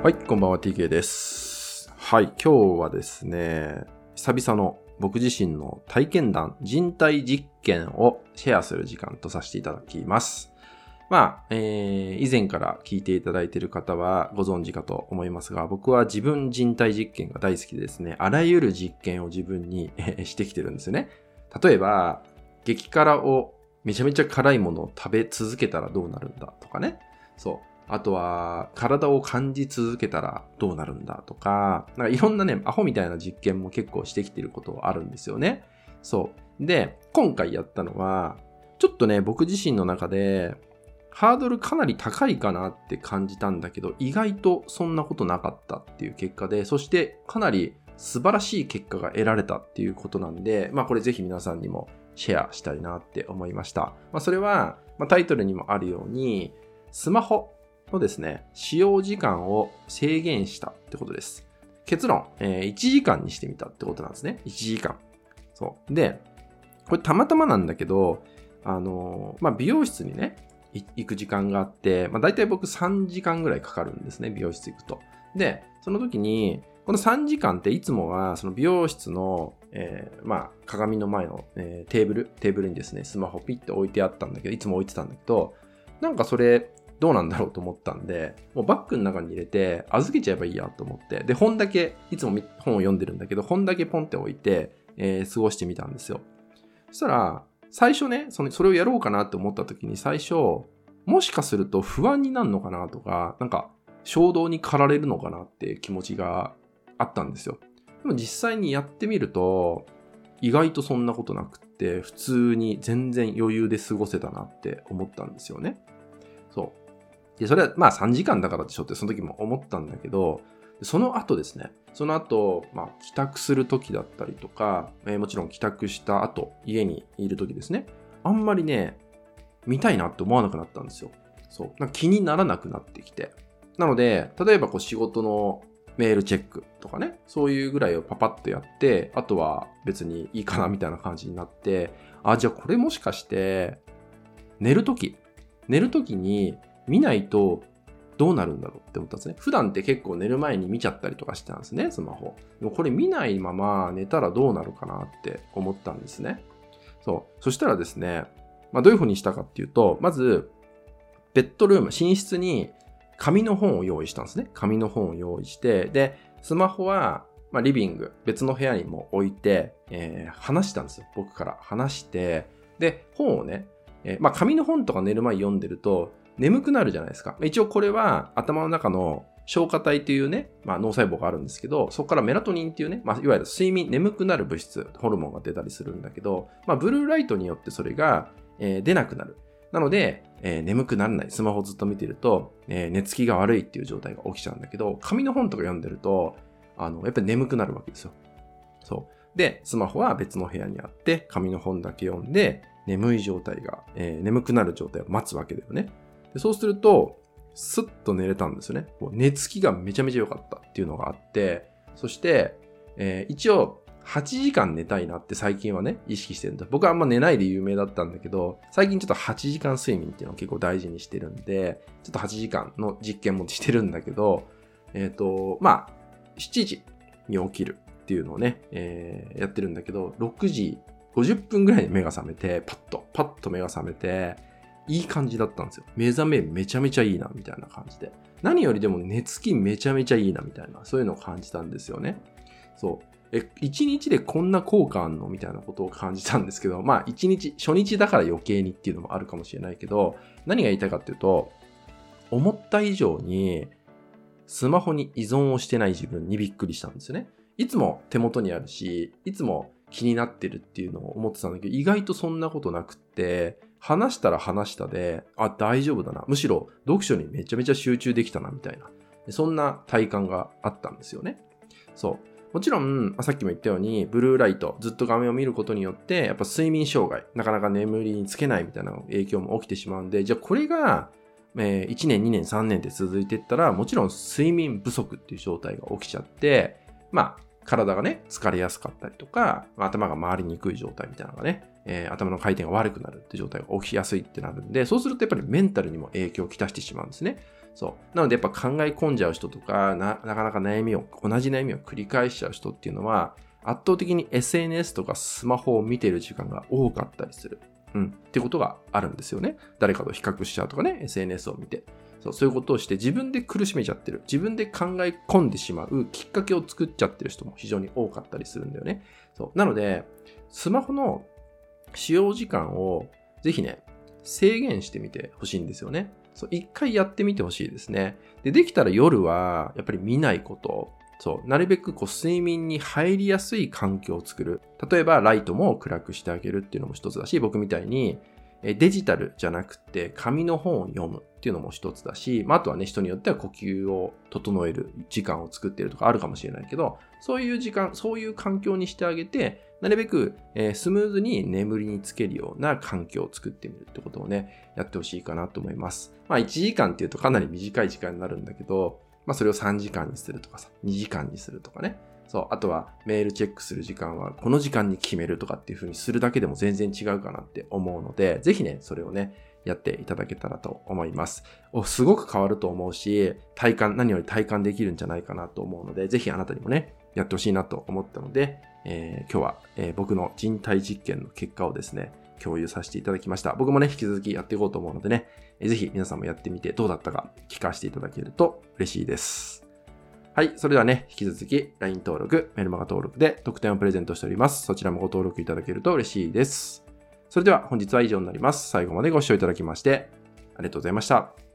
はい、こんばんは TK です。はい、今日はですね、久々の僕自身の体験談、人体実験をシェアする時間とさせていただきます。まあ、えー以前から聞いていただいている方はご存知かと思いますが、僕は自分人体実験が大好きでですね、あらゆる実験を自分にしてきてるんですよね。例えば、激辛をめちゃめちゃ辛いものを食べ続けたらどうなるんだとかね。そう。あとは、体を感じ続けたらどうなるんだとか、なんかいろんなね、アホみたいな実験も結構してきてることあるんですよね。そう。で、今回やったのは、ちょっとね、僕自身の中で、ハードルかなり高いかなって感じたんだけど、意外とそんなことなかったっていう結果で、そしてかなり素晴らしい結果が得られたっていうことなんで、まあこれぜひ皆さんにもシェアしたいなって思いました。まあそれは、まあ、タイトルにもあるように、スマホのですね、使用時間を制限したってことです。結論、えー1時間にしてみたってことなんですね。1時間。そう。で、これたまたまなんだけど、あのーまあ、美容室にね、行く時間があって、まあ、大体僕3時間ぐらいかかるんですね、美容室行くと。で、その時に、この3時間っていつもは、その美容室の、えーまあ、鏡の前の、えーテーブル、テーブルにですね、スマホピッて置いてあったんだけど、いつも置いてたんだけど、なんかそれ、どうなんだろうと思ったんで、もうバッグの中に入れて預けちゃえばいいやと思って、で、本だけ、いつも本を読んでるんだけど、本だけポンって置いて、えー過ごしてみたんですよ。そしたら、最初ね、そのそれをやろうかなって思った時に最初、もしかすると不安になるのかなとか、なんか衝動に駆られるのかなって気持ちがあったんですよ。でも実際にやってみると、意外とそんなことなくって、普通に全然余裕で過ごせたなって思ったんですよね。で、それはまあ3時間だからでしょってその時も思ったんだけど、その後ですね、その後、まあ、帰宅する時だったりとか、えーもちろん帰宅した後、家にいる時ですね、あんまりね、見たいなって思わなくなったんですよ。そう。なんか気にならなくなってきて。なので、例えばこう仕事のメールチェックとかね、そういうぐらいをパパッとやって、あとは別にいいかなみたいな感じになって、あ、じゃあこれもしかして、寝るとき、寝るときに見ないとどうなるんだろうって思ったんですね。普段って結構寝る前に見ちゃったりとかしてたんですね、スマホ。でもこれ見ないまま寝たらどうなるかなって思ったんですね。そう。そしたらですね、まあ、どういう風にしたかっていうと、まず、ベッドルーム、寝室に紙の本を用意したんですね。紙の本を用意して、で、スマホは、まあ、リビング、別の部屋にも置いて、えー話したんですよ。僕から話して、で、本をね、えーまあ、紙の本とか寝る前読んでると、眠くなるじゃないですか。一応これは頭の中の消化体というね、まあ、脳細胞があるんですけど、そこからメラトニンっていうね、まあ、いわゆる睡眠、眠くなる物質、ホルモンが出たりするんだけど、まあ、ブルーライトによってそれが、えー出なくなる。なので、えー眠くならない。スマホずっと見てると、えー寝つきが悪いっていう状態が起きちゃうんだけど、紙の本とか読んでると、あの、やっぱり眠くなるわけですよ。そう。で、スマホは別の部屋にあって、紙の本だけ読んで、眠い状態が、えー眠くなる状態を待つわけだよね。でそうすると、スッと寝れたんですよね。もう寝つきがめちゃめちゃ良かったっていうのがあって、そして、えー一応、8時間寝たいなって最近はね、意識してるんだ。僕はあんま寝ないで有名だったんだけど、最近ちょっと8時間睡眠っていうのを結構大事にしてるんで、ちょっと8時間の実験もしてるんだけど、えっ、と、まあ、7時に起きるっていうのをね、えーやってるんだけど、6時50分ぐらいに目が覚めて、パッと、パッと目が覚めて、いい感じだったんですよ。目覚めめちゃめちゃいいな、みたいな感じで。何よりでも寝つきめちゃめちゃいいな、みたいな、そういうのを感じたんですよね。そう。え、一日でこんな効果あんのみたいなことを感じたんですけど、まあ一日、初日だから余計にっていうのもあるかもしれないけど、何が言いたいかっていうと、思った以上にスマホに依存をしてない自分にびっくりしたんですよね。いつも手元にあるし、いつも気になってるっていうのを思ってたんだけど、意外とそんなことなくって、話したら話したで、あ、大丈夫だな。むしろ読書にめちゃめちゃ集中できたな、みたいな。そんな体感があったんですよね。そう。もちろん、さっきも言ったように、ブルーライト、ずっと画面を見ることによって、やっぱ睡眠障害、なかなか眠りにつけないみたいな影響も起きてしまうんで、じゃあこれが、えー1年、2年、3年って続いていったら、もちろん睡眠不足っていう状態が起きちゃって、まあ、体がね、疲れやすかったりとか、頭が回りにくい状態みたいなのがね、えー、頭の回転が悪くなるって状態が起きやすいってなるんで、そうするとやっぱりメンタルにも影響をきたしてしまうんですね。そう。なのでやっぱ考え込んじゃう人とか、ななかなか悩みを、同じ悩みを繰り返しちゃう人っていうのは、圧倒的に SNS とかスマホを見てる時間が多かったりする。うん。ってことがあるんですよね。誰かと比較しちゃうとかね、SNS を見て。そうそういうことをして自分で苦しめちゃってる。自分で考え込んでしまうきっかけを作っちゃってる人も非常に多かったりするんだよね。そう。なので、スマホの使用時間をぜひね、制限してみてほしいんですよね。そう、一回やってみてほしいですね。で、できたら夜はやっぱり見ないこと。そう、なるべくこう睡眠に入りやすい環境を作る。例えばライトも暗くしてあげるっていうのも一つだし、僕みたいにデジタルじゃなくて紙の本を読むっていうのも一つだし、まあ、あとはね、人によっては呼吸を整える時間を作っているとかあるかもしれないけど、そういう時間、そういう環境にしてあげて、なるべく、スムーズに眠りにつけるような環境を作ってみるってことをね、やってほしいかなと思います。まあ1時間っていうとかなり短い時間になるんだけど、まあそれを3時間にするとかさ、2時間にするとかね。そう。あとはメールチェックする時間はこの時間に決めるとかっていう風にするだけでも全然違うかなって思うので、ぜひね、それをね、やっていただけたらと思います。おすごく変わると思うし、体感、何より体感できるんじゃないかなと思うので、ぜひあなたにもね、やってほしいなと思ったので、えー、今日は、えー、僕の人体実験の結果をですね、共有させていただきました。僕もね、引き続きやっていこうと思うのでね、えー、ぜひ皆さんもやってみてどうだったか聞かせていただけると嬉しいです。はい。それではね、引き続き LINE 登録、メルマガ登録で特典をプレゼントしております。そちらもご登録いただけると嬉しいです。それでは本日は以上になります。最後までご視聴いただきましてありがとうございました。